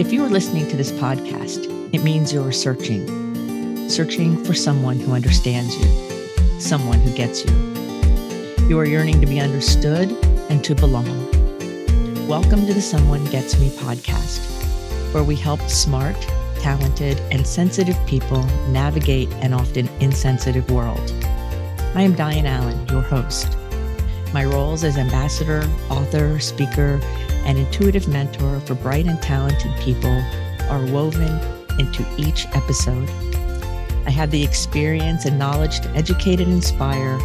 If you are listening to this podcast, it means you're searching, searching for someone who understands you, someone who gets you. You are yearning to be understood and to belong. Welcome to the Someone Gets Me podcast, where we help smart, talented, and sensitive people navigate an often insensitive world. I am Dianne Allen, your host. My roles as ambassador, author, speaker, and intuitive mentor for bright and talented people are woven into each episode. I have the experience and knowledge to educate and inspire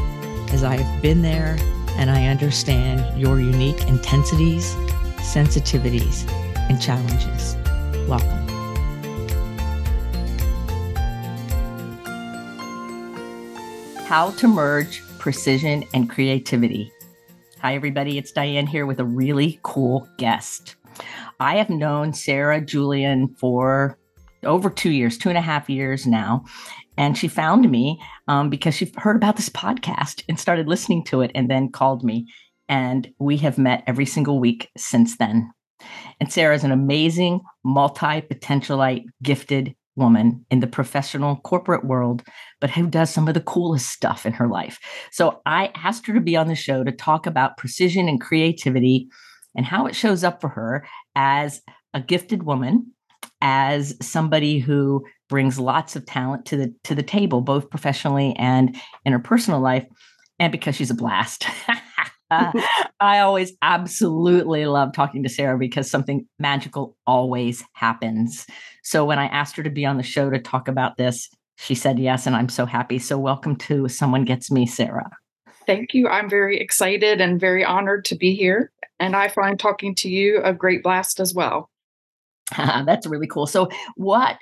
as I have been there and I understand your unique intensities, sensitivities, and challenges. Welcome. How to merge precision and creativity. Hi, everybody. It's Dianne here with a really cool guest. I have known Sara Julian for over two years, two and a half years now. And she found me um, because she heard about this podcast and started listening to it and then called me. And we have met every single week since then. And Sara is an amazing, multi potentialite, gifted woman in the professional corporate world, but who does some of the coolest stuff in her life. So I asked her to be on the show to talk about precision and creativity and how it shows up for her as a gifted woman, as somebody who brings lots of talent to the to the table both professionally and in her personal life and because she's a blast. uh, I always absolutely love talking to Sara because something magical always happens. So when I asked her to be on the show to talk about this, she said yes, and I'm so happy. So welcome to Someone Gets Me, Sara. Thank you. I'm very excited and very honored to be here. And I find talking to you a great blast as well. That's really cool. So, what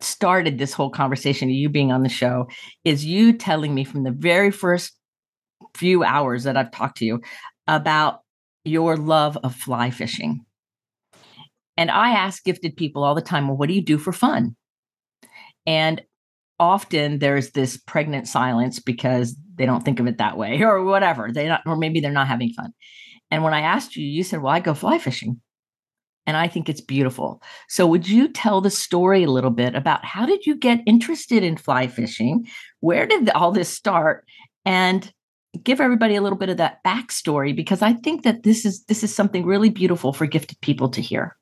started this whole conversation, you being on the show, is you telling me from the very first few hours that I've talked to you about your love of fly fishing. And I ask gifted people all the time, well, what do you do for fun? And often there's this pregnant silence because they don't think of it that way or whatever. They not, or maybe they're not having fun. And when I asked you, you said, well, I go fly fishing. And I think it's beautiful. So, would you tell the story a little bit about how did you get interested in fly fishing? Where did all this start? And give everybody a little bit of that backstory because I think that this is this is something really beautiful for gifted people to hear.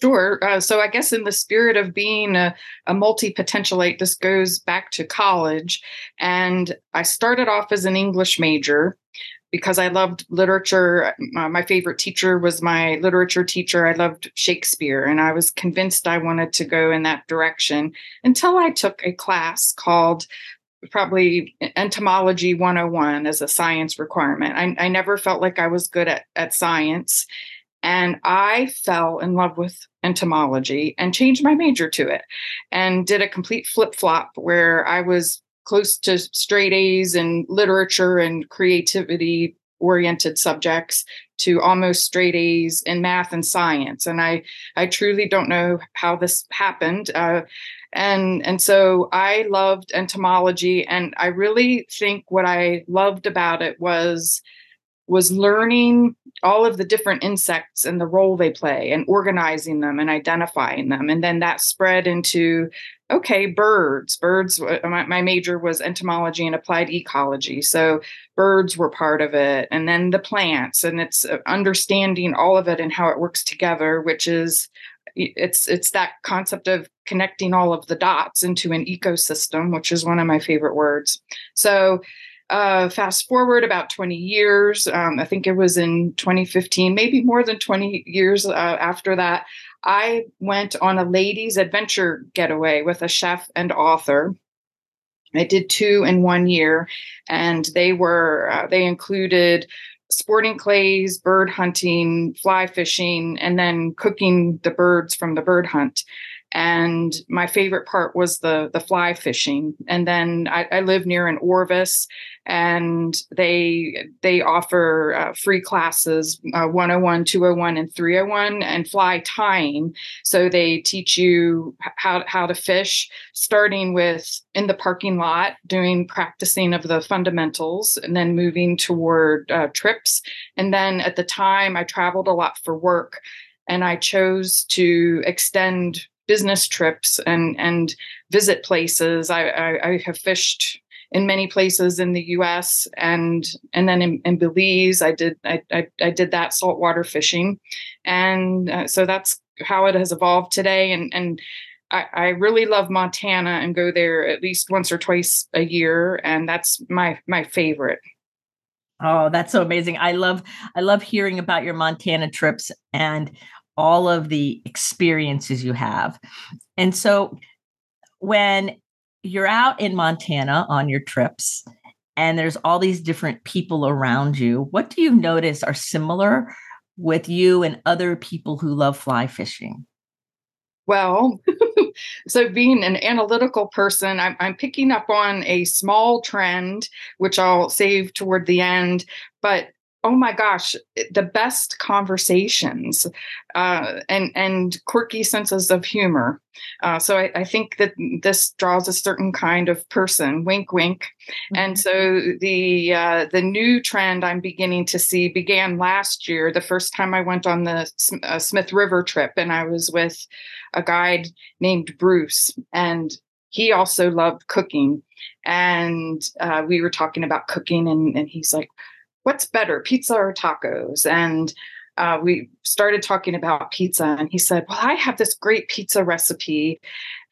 Sure. Uh, so I guess in the spirit of being a, a multi potentialite, this goes back to college, and I started off as an English major because I loved literature. Uh, my favorite teacher was my literature teacher. I loved Shakespeare, and I was convinced I wanted to go in that direction until I took a class called probably entomology 101 as a science requirement. I, I never felt like I was good at, at science. And I fell in love with entomology and changed my major to it and did a complete flip flop where I was close to straight A's in literature and creativity oriented subjects to almost straight A's in math and science. And I, I truly don't know how this happened. Uh, and and so i loved entomology and i really think what i loved about it was was learning all of the different insects and the role they play and organizing them and identifying them. And then that spread into okay birds. Birds uh, my, my major was entomology and applied ecology. So birds were part of it. And then the plants and it's uh, understanding all of it and how it works together which is it's it's that concept of connecting all of the dots into an ecosystem which is one of my favorite words. So uh, fast forward about 20 years um, i think it was in 2015 maybe more than 20 years uh, after that i went on a ladies adventure getaway with a chef and author. I did two in one year, and they were uh, they included sporting clays, bird hunting, fly fishing, and then cooking the birds from the bird hunt and my favorite part was the the fly fishing. And then i, I live near an orvis and they they offer uh, free classes uh, 101 201 and 301 and fly tying. So they teach you how, how to fish starting with in the parking lot doing practicing of the fundamentals and then moving toward uh, trips. And then at the time i traveled a lot for work and I chose to extend business trips and and visit places. I, I, I have fished in many places in the U.S. and and then in, in Belize, I did I, I, I did that saltwater fishing, and uh, so that's how it has evolved today. And and I, I really love Montana and go there at least once or twice a year, and that's my my favorite. Oh, that's so amazing. I love I love hearing about your Montana trips and all of the experiences you have. And so when you're out in Montana on your trips and there's all these different people around you, what do you notice are similar with you and other people who love fly fishing? Well, so being an analytical person, I'm, I'm, picking up on a small trend, which I'll save toward the end. But oh my gosh the best conversations uh, and and quirky senses of humor. Uh, so I, I, think that this draws a certain kind of person wink wink. Mm-hmm. and so the uh, the new trend i'm beginning to see began last year the first time i went on the uh, smith river trip and i was with a guide named bruce and he also loved cooking. And uh, we were talking about cooking and, and he's like what's better, pizza or tacos? And uh, we started talking about pizza, and he said, Well, I have this great pizza recipe.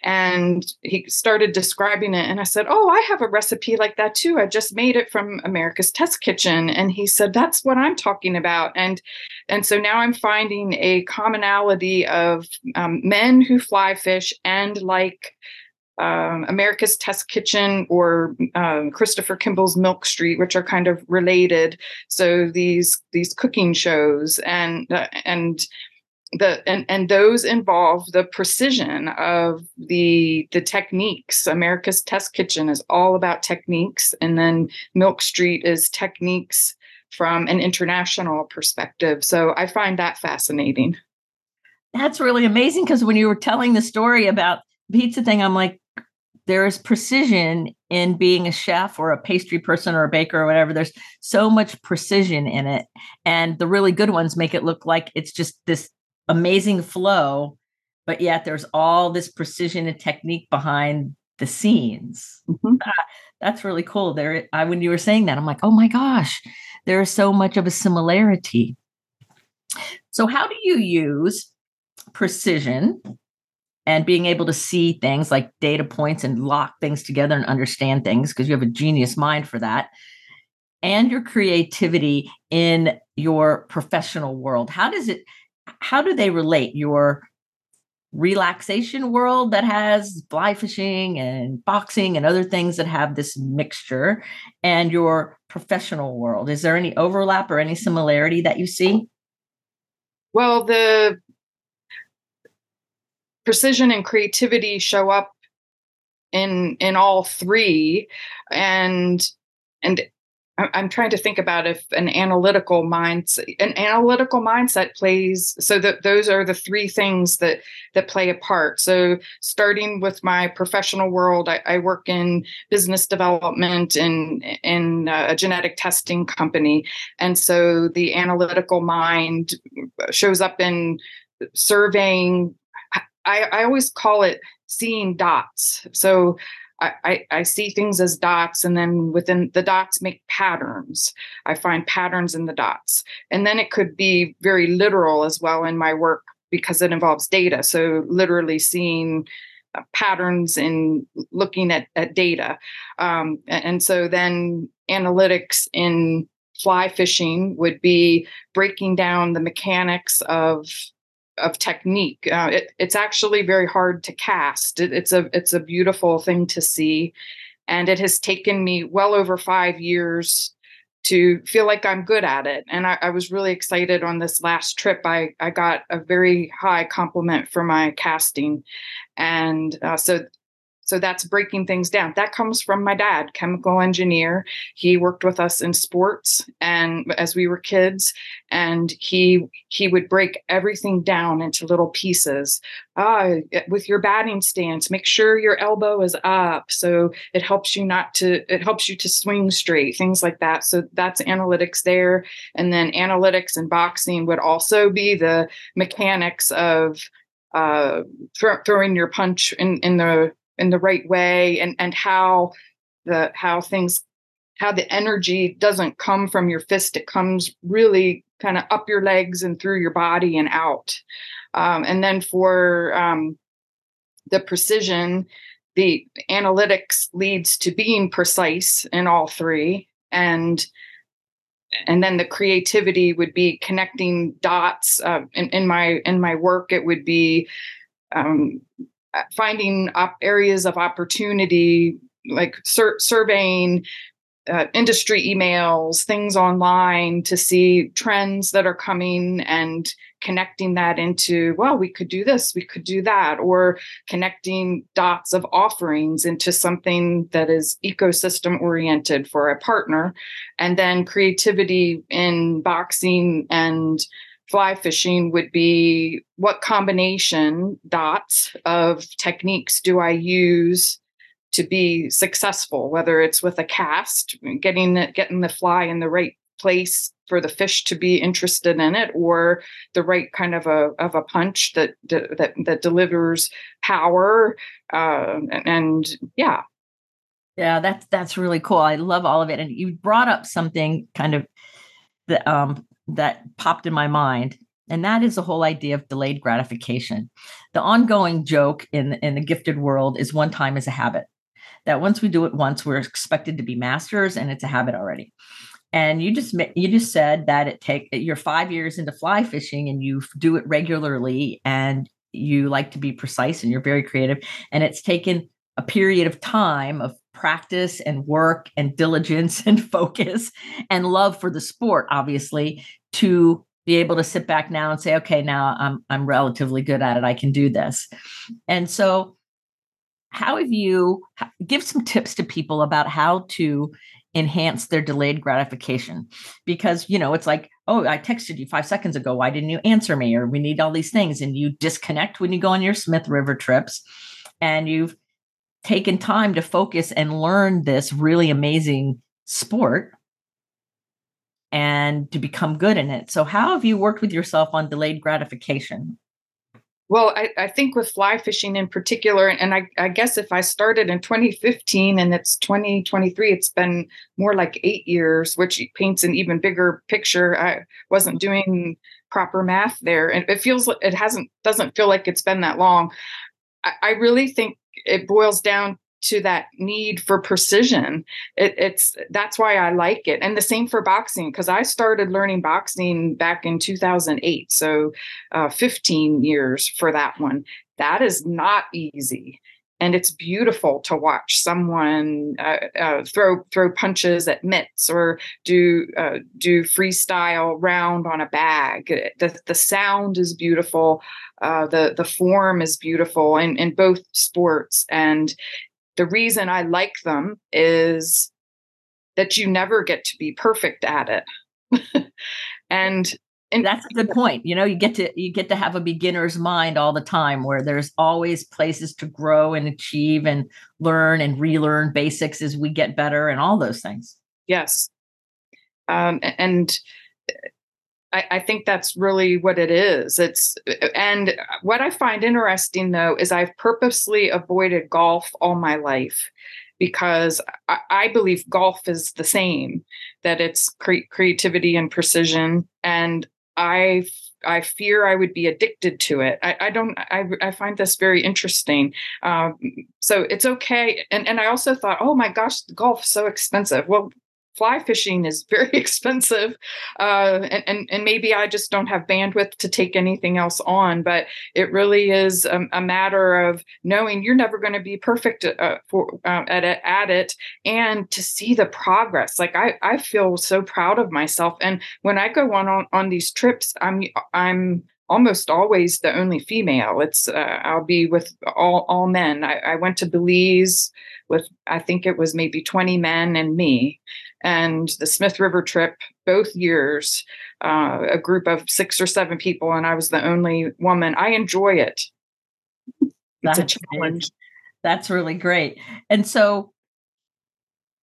And he started describing it. And I said, Oh, I have a recipe like that too. I just made it from America's Test Kitchen. And he said, That's what I'm talking about. And and so now I'm finding a commonality of um, men who fly fish and like um, America's Test Kitchen or um, Christopher Kimball's Milk Street, which are kind of related. So these these cooking shows and uh, and the and and those involve the precision of the the techniques. America's Test Kitchen is all about techniques, and then Milk Street is techniques from an international perspective. So I find that fascinating. That's really amazing because when you were telling the story about pizza thing, I'm like, there is precision in being a chef or a pastry person or a baker or whatever. There's so much precision in it. And the really good ones make it look like it's just this amazing flow, but yet there's all this precision and technique behind the scenes. Mm-hmm. Ah, that's really cool. There, I when you were saying that, I'm like, oh my gosh, there is so much of a similarity. So, how do you use precision and being able to see things like data points and lock things together and understand things because you have a genius mind for that and your creativity in your professional world. How does it how do they relate? Your relaxation world that has fly fishing and boxing and other things that have this mixture and your professional world. Is there any overlap or any similarity that you see? Well the precision and creativity show up in in all three and and I'm trying to think about if an analytical mindset, an analytical mindset plays. So that those are the three things that that play a part. So starting with my professional world, I, I work in business development in in a genetic testing company, and so the analytical mind shows up in surveying I, I always call it seeing dots. So I, I, I, see things as dots, and then within the dots make patterns. I find patterns in the dots. And then it could be very literal as well in my work because it involves data. So, literally seeing uh, patterns in looking at, at data. Um, and so, then analytics in fly fishing would be breaking down the mechanics of of technique. Uh, it, it's actually very hard to cast. It, it's a it's a beautiful thing to see, and it has taken me well over five years to feel like I'm good at it. And I, I was really excited on this last trip. I I got a very high compliment for my casting, and uh, so so that's breaking things down. That comes from my dad chemical engineer. He worked with us in sports and as we were kids and he he would break everything down into little pieces. Ah with your batting stance make sure your elbow is up so it helps you not to it helps you to swing straight things like that. So that's analytics there. And then analytics and boxing would also be the mechanics of uh, th- throwing your punch in, in the in the right way and and how the how things how the energy doesn't come from your fist. It comes really kind of up your legs and through your body and out. Um, and then for um, the precision the analytics leads to being precise in all three and and then the creativity would be connecting dots uh, in, in my in my work it would be um, finding op- areas of opportunity like sur- surveying uh, industry emails, things online to see trends that are coming and connecting that into, well, we could do this, we could do that, or connecting dots of offerings into something that is ecosystem oriented for a partner. And then creativity in boxing and fly fishing would be what combination dots of techniques do I use to be successful, whether it's with a cast, getting getting the fly in the right place for the fish to be interested in it, or the right kind of a of a punch that that that delivers power, uh, and yeah, yeah, that's that's really cool. I love all of it, and you brought up something kind of the um that popped in my mind and that is the whole idea of delayed gratification. The ongoing joke in in the gifted world is one time is a habit that once we do it once, we're expected to be masters and it's a habit already. And you just you just said that it take you're five years into fly fishing and you do it regularly and you like to be precise and you're very creative. And it's taken a period of time of practice and work and diligence and focus and love for the sport, obviously, to be able to sit back now and say, okay, now I'm I'm relatively good at it. I can do this. And so how have you give some tips to people about how to enhance their delayed gratification because you know it's like oh i texted you five seconds ago why didn't you answer me or we need all these things and you disconnect when you go on your smith river trips and you've taken time to focus and learn this really amazing sport and to become good in it so how have you worked with yourself on delayed gratification well, I, I, think with fly fishing in particular, and I, I, guess if I started in 2015 and it's 2023, it's been more like eight years, which paints an even bigger picture. I wasn't doing proper math there, and it feels it hasn't doesn't feel like it's been that long. I, I really think it boils down to that need for precision. It, it's that's why I like it, and the same for boxing because I started learning boxing back in 2008, so uh, 15 years for that one. That is not easy, and it's beautiful to watch someone uh, uh, throw throw punches at mitts or do uh, do freestyle round on a bag. The the sound is beautiful. Uh, the the form is beautiful in, in both sports and the reason I like them is that you never get to be perfect at it. and and that's a good point you know you get to you get to have a beginner's mind all the time where there's always places to grow and achieve and learn and relearn basics as we get better and all those things. Yes. Um, and I, I, think that's really what it is. It's and what I find interesting though is I've purposely avoided golf all my life because I, I believe golf is the same that it's cre- creativity and precision, and I I fear I would be addicted to it. I, I don't. I, I find this very interesting. Um, so it's okay. And and I also thought, oh my gosh, golf's so expensive. Well, fly fishing is very expensive. Uh, and, and, and maybe i just don't have bandwidth to take anything else on but it really is a, a matter of knowing you're never going to be perfect uh, for, uh, at, at it and to see the progress. Like I, I feel so proud of myself. And when i go on, on on these trips i'm i'm almost always the only female. It's uh, I'll be with all all men. I, I went to Belize with I think it was maybe 20 men and me, and the Smith River trip both years, uh, a group of six or seven people, and I was the only woman. I enjoy it. It's That's a challenge. That's really great. And so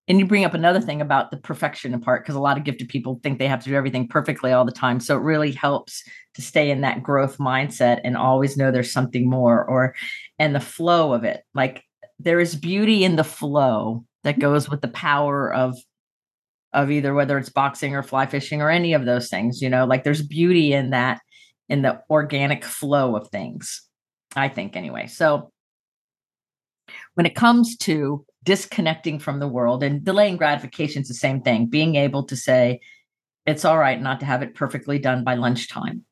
and you bring up another thing about the perfection part because a lot of gifted people think they have to do everything perfectly all the time. So it really helps to stay in that growth mindset and always know there's something more or and the flow of it. Like there is beauty in the flow that goes with the power of of either whether it's boxing or fly fishing or any of those things you know? Like there's beauty in that in the organic flow of things i think anyway. So when it comes to disconnecting from the world and delaying gratification is the same thing. Being able to say it's all right not to have it perfectly done by lunchtime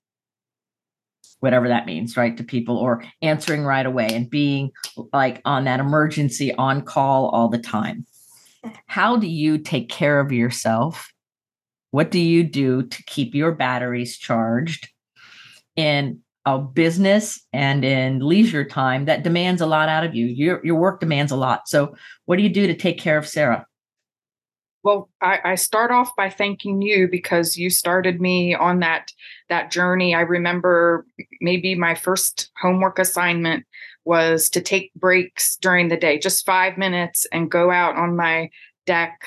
whatever that means right to people or answering right away and being like on that emergency on call all the time. How do you take care of yourself? What do you do to keep your batteries charged? In a business and in leisure time that demands a lot out of you. Your your work demands a lot. So what do you do to take care of Sara? Well, I, I, start off by thanking you because you started me on that that journey. I remember maybe my first homework assignment was to take breaks during the day, just five minutes, and go out on my deck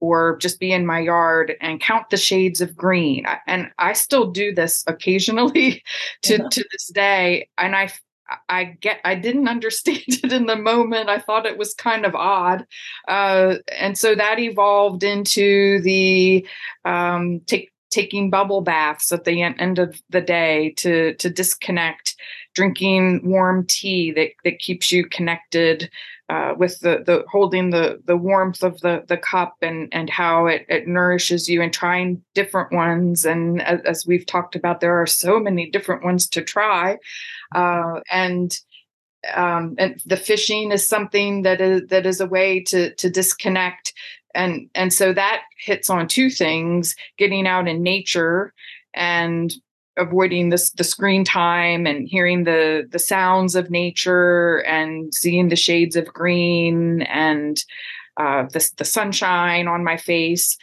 or just be in my yard and count the shades of green. And I still do this occasionally to, yeah. to this day. And I I get I didn't understand it in the moment. I thought it was kind of odd, uh, and so that evolved into the um, take, taking bubble baths at the end of the day to to disconnect, drinking warm tea that that keeps you connected uh, with the the holding the the warmth of the the cup and and how it, it nourishes you and trying different ones. And as, as we've talked about there are so many different ones to try. Uh, and um, and the fishing is something that is that is a way to to disconnect and and so that hits on two things getting out in nature and avoiding this the screen time and hearing the the sounds of nature and seeing the shades of green and uh, the the sunshine on my face.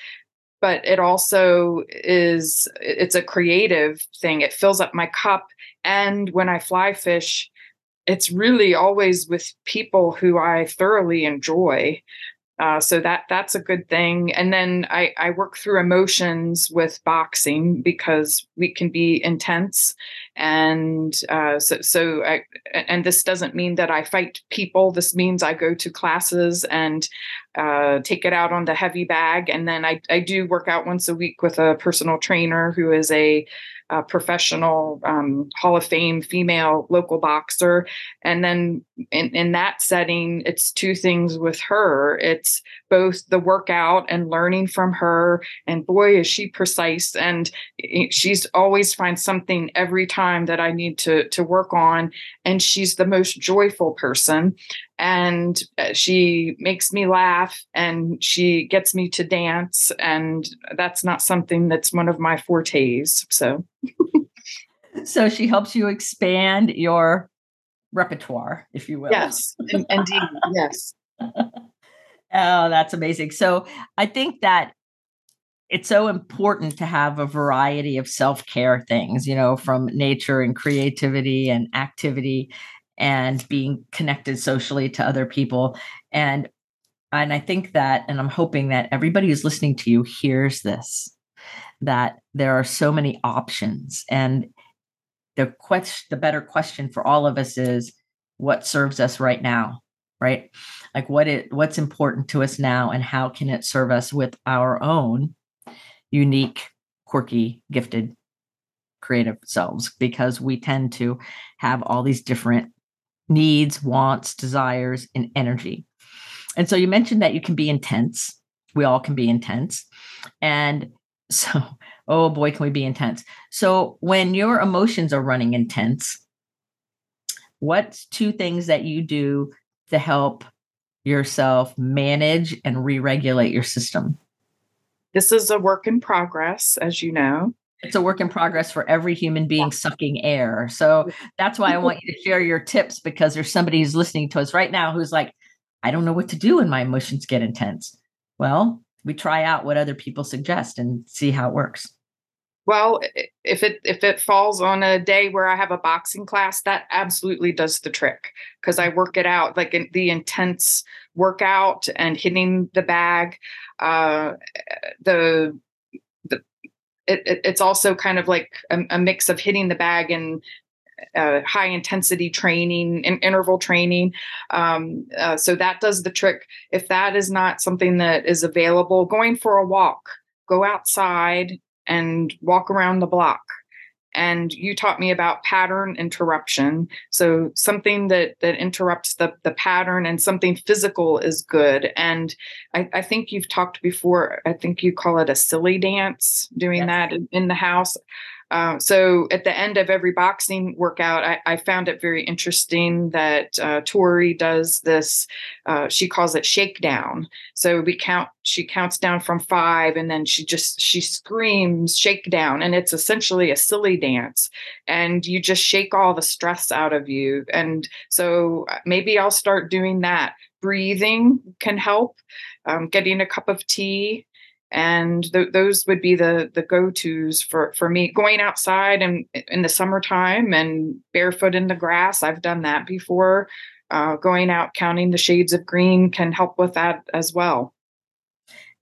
But it also is it's a creative thing. It fills up my cup. And when i fly fish it's really always with people who i thoroughly enjoy uh, so that that's a good thing. And then I, I work through emotions with boxing because we can be intense, and uh, so so I, and this doesn't mean that I fight people. This means I go to classes and uh, take it out on the heavy bag, and then I I do work out once a week with a personal trainer who is a a professional um, Hall of Fame female local boxer. And then in, in that setting, it's two things with her it's both the workout and learning from her. And boy, is she precise. And she's always finds something every time that I need to, to work on. And she's the most joyful person and uh, she makes me laugh and she gets me to dance and that's not something that's one of my fortes so. So she helps you expand your repertoire if you will. Yes indeed yes. Oh that's amazing. So i think that it's so important to have a variety of self-care things you know from nature and creativity and activity and being connected socially to other people. And and i think that and i'm hoping that everybody who's listening to you hears this that there are so many options. And the question the better question for all of us is what serves us right now right? Like what it what's important to us now and how can it serve us with our own unique quirky gifted creative selves? Because we tend to have all these different needs, wants, desires, and energy. And so you mentioned that you can be intense. We all can be intense. And so, oh boy, can we be intense. So when your emotions are running intense, what's two things that you do to help yourself manage and re regulate your system? This is a work in progress, as you know. It's a work in progress for every human being sucking air. So that's why I want you to share your tips because there's somebody who's listening to us right now who's like, I don't know what to do when my emotions get intense. Well, we try out what other people suggest and see how it works. Well, if it if it falls on a day where I have a boxing class, that absolutely does the trick because I work it out like in the intense workout and hitting the bag. Uh, the the it, it, it's also kind of like a, a, mix of hitting the bag and uh, high intensity training and interval training. Um, uh, so that does the trick. If that is not something that is available, going for a walk, go outside and walk around the block. And you taught me about pattern interruption. So something that that interrupts the the pattern and something physical is good. And I, I think you've talked before. I think you call it a silly dance, doing yes. that in, in the house. Uh, so at the end of every boxing workout, I, I found it very interesting that uh, Tori does this. Uh, she calls it shakedown. So we count. She counts down from five, and then she just she screams shakedown, and it's essentially a silly dance, and you just shake all the stress out of you. And so uh, maybe I'll start doing that. Breathing can help. Um, getting a cup of tea and th- those would be the the go-to's for for me. Going outside and in the summertime and barefoot in the grass i've done that before. Uh, going out counting the shades of green can help with that as well.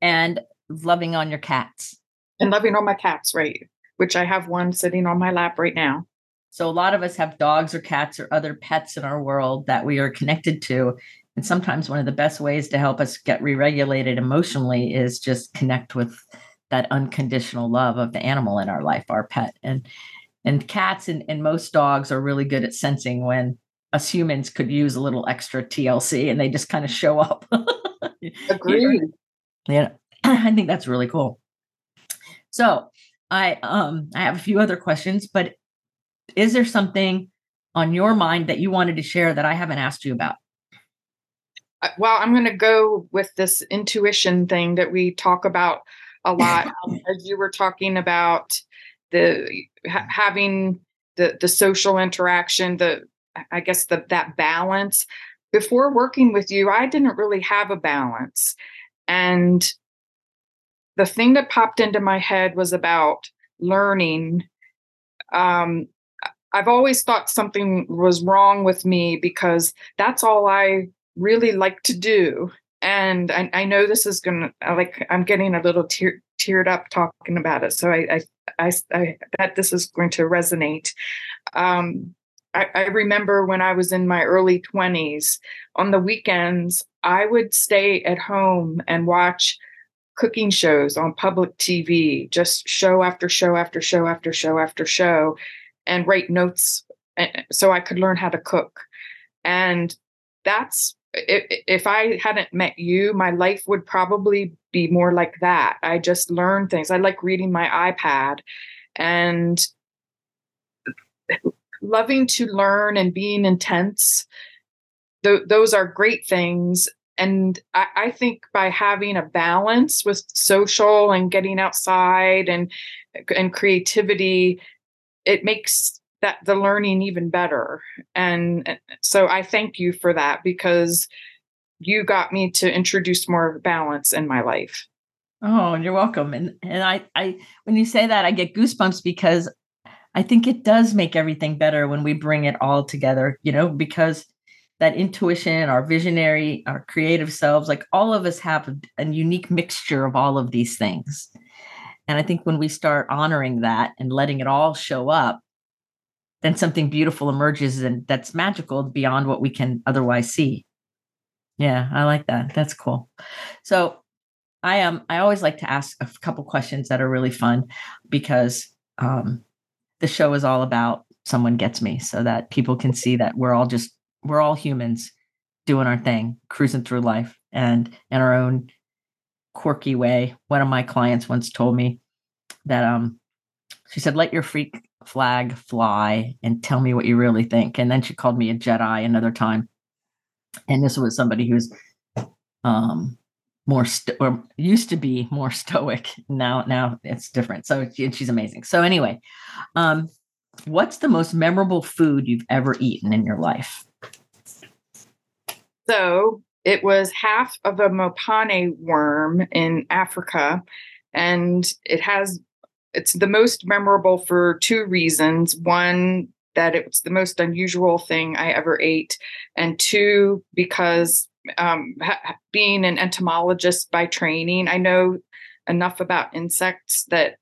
And loving on your cats. And loving on my cats right which i have one sitting on my lap right now. So a lot of us have dogs or cats or other pets in our world that we are connected to and sometimes one of the best ways to help us get re-regulated emotionally is just connect with that unconditional love of the animal in our life, our pet. And and cats and, and most dogs are really good at sensing when us humans could use a little extra TLC and they just kind of show up. Agreed. yeah. I think that's really cool. So I um I have a few other questions, but is there something on your mind that you wanted to share that I haven't asked you about? Well, I'm going to go with this intuition thing that we talk about a lot. Um, as you were talking about the ha- having the the social interaction, the I guess the that balance. Before working with you, I didn't really have a balance, and the thing that popped into my head was about learning. Um, I've always thought something was wrong with me because that's all I really like to do. And I, I know this is gonna like i'm getting a little tear, teared up talking about it. So I, I i i bet this is going to resonate. Um I, I remember when i was in my early 20s on the weekends i would stay at home and watch cooking shows on public tv just show after show after show after show after show and write notes eh, so i could learn how to cook. And that's if I hadn't met you, my life would probably be more like that. I just learn things. I like reading my iPad and loving to learn and being intense. Th- those are great things. And I, I think by having a balance with social and getting outside and and creativity, it makes that the learning even better. And eh, so i thank you for that because you got me to introduce more balance in my life. Oh and you're welcome. And and i i when you say that i get goosebumps because i think it does make everything better when we bring it all together you know because that intuition our visionary our creative selves like all of us have a unique mixture of all of these things. And i think when we start honoring that and letting it all show up then something beautiful emerges and that's magical beyond what we can otherwise see. Yeah, I like that. That's cool. So I am um, I always like to ask a couple questions that are really fun because um the show is all about someone gets me so that people can see that we're all just we're all humans doing our thing, cruising through life and in our own quirky way. One of my clients once told me that um she said, let your freak flag fly and tell me what you really think. And then she called me a Jedi another time. And this was somebody who's um, more sto- or used to be more stoic. Now, now it's different. So she's amazing. So anyway, um, what's the most memorable food you've ever eaten in your life? So it was half of a mopane worm in Africa, and it has it's the most memorable for two reasons. One, that it's the most unusual thing I ever ate, and two, because um, ha- being an entomologist by training, I know enough about insects that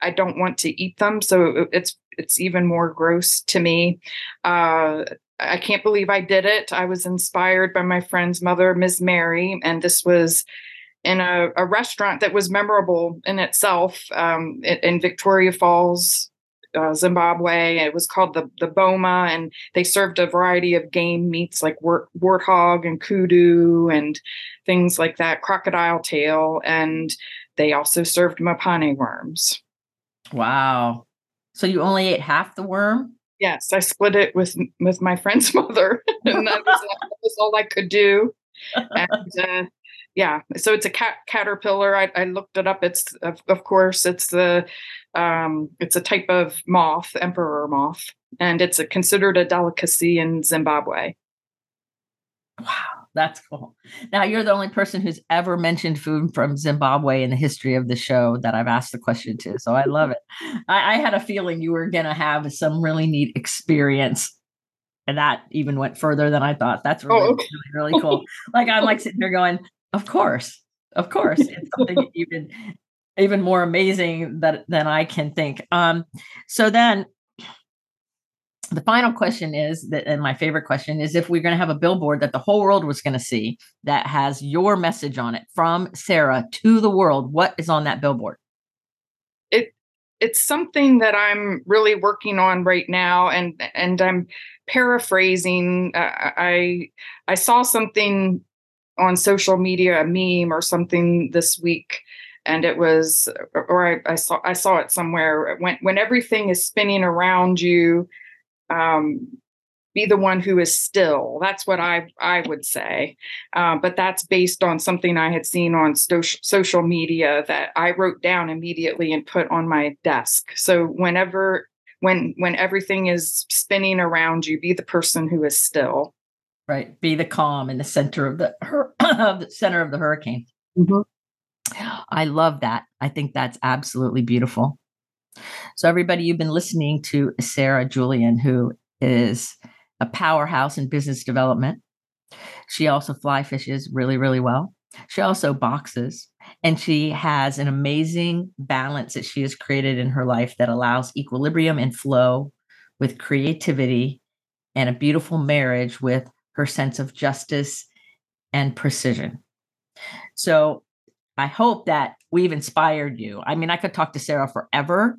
I don't want to eat them. So it's it's even more gross to me. Uh, I can't believe I did it. I was inspired by my friend's mother, Ms. Mary, and this was in a, a restaurant that was memorable in itself um, in, in, Victoria Falls, uh, Zimbabwe. It was called the the Boma, and they served a variety of game meats like wart, warthog and kudu and things like that, crocodile tail, and they also served mopane worms. Wow! So you only ate half the worm? Yes, I split it with with my friend's mother, and that was, that was all I could do. And uh, yeah, so it's a cat caterpillar. I, I looked it up. It's of, of course it's the um, it's a type of moth, emperor moth, and it's a, considered a delicacy in Zimbabwe. Wow. That's cool. Now you're the only person who's ever mentioned food from Zimbabwe in the history of the show that I've asked the question to. So I love it. I, I had a feeling you were gonna have some really neat experience. And that even went further than I thought. That's really, oh, okay. really, really cool. like I'm like sitting there going, Of course, of course. It's something even even more amazing that than I can think. Um, so then the final question is that and my favorite question is if we're going to have a billboard that the whole world was going to see that has your message on it from sara to the world what is on that billboard it it's something that i'm really working on right now and and i'm paraphrasing uh, i i saw something on social media a meme or something this week and it was or I, I saw i saw it somewhere when when everything is spinning around you um, be the one who is still. That's what I I would say. Uh, but that's based on something I had seen on sto- social media that I wrote down immediately and put on my desk. So whenever when when everything is spinning around you, be the person who is still. Right. Be the calm in the center of the, hur- the center of the hurricane. Mm-hmm. I love that. I think that's absolutely beautiful. So, everybody, you've been listening to Sara Julian, who is a powerhouse in business development. She also fly fishes really, really well. She also boxes, and she has an amazing balance that she has created in her life that allows equilibrium and flow with creativity and a beautiful marriage with her sense of justice and precision. So, I hope that we've inspired you. I mean, I could talk to Sara forever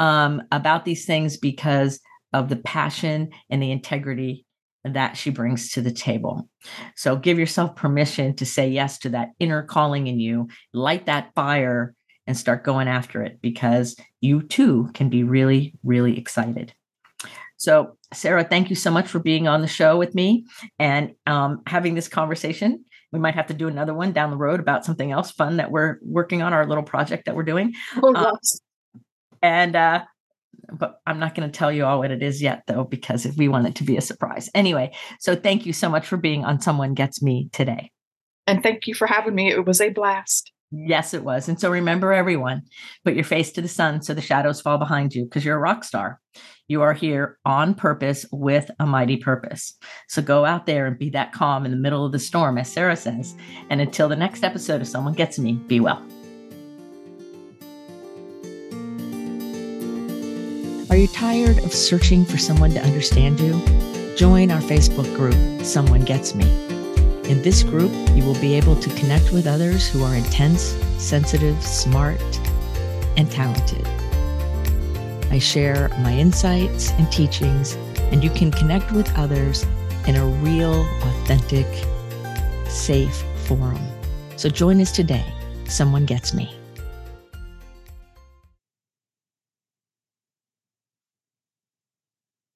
um, about these things because of the passion and the integrity that she brings to the table. So give yourself permission to say yes to that inner calling in you, light that fire and start going after it because you too can be really, really excited. So, Sara, thank you so much for being on the show with me and um, having this conversation. We might have to do another one down the road about something else fun that we're working on, our little project that we're doing. Oh, um, yes. Um, and uh, but I'm not going to tell you all what it is yet, though, because we want it to be a surprise. Anyway, so thank you so much for being on Someone Gets Me today. And thank you for having me. It was a blast. Yes, it was. And so remember, everyone, put your face to the sun so the shadows fall behind you because you're a rock star. You are here on purpose with a mighty purpose. So go out there and be that calm in the middle of the storm, as Sara says. And until the next episode of Someone Gets Me, be well. Are you tired of searching for someone to understand you? Join our Facebook group, Someone Gets Me. In this group, you will be able to connect with others who are intense, sensitive, smart, and talented. I share my insights and teachings, and you can connect with others in a real, authentic, safe forum. So join us today. Someone Gets Me.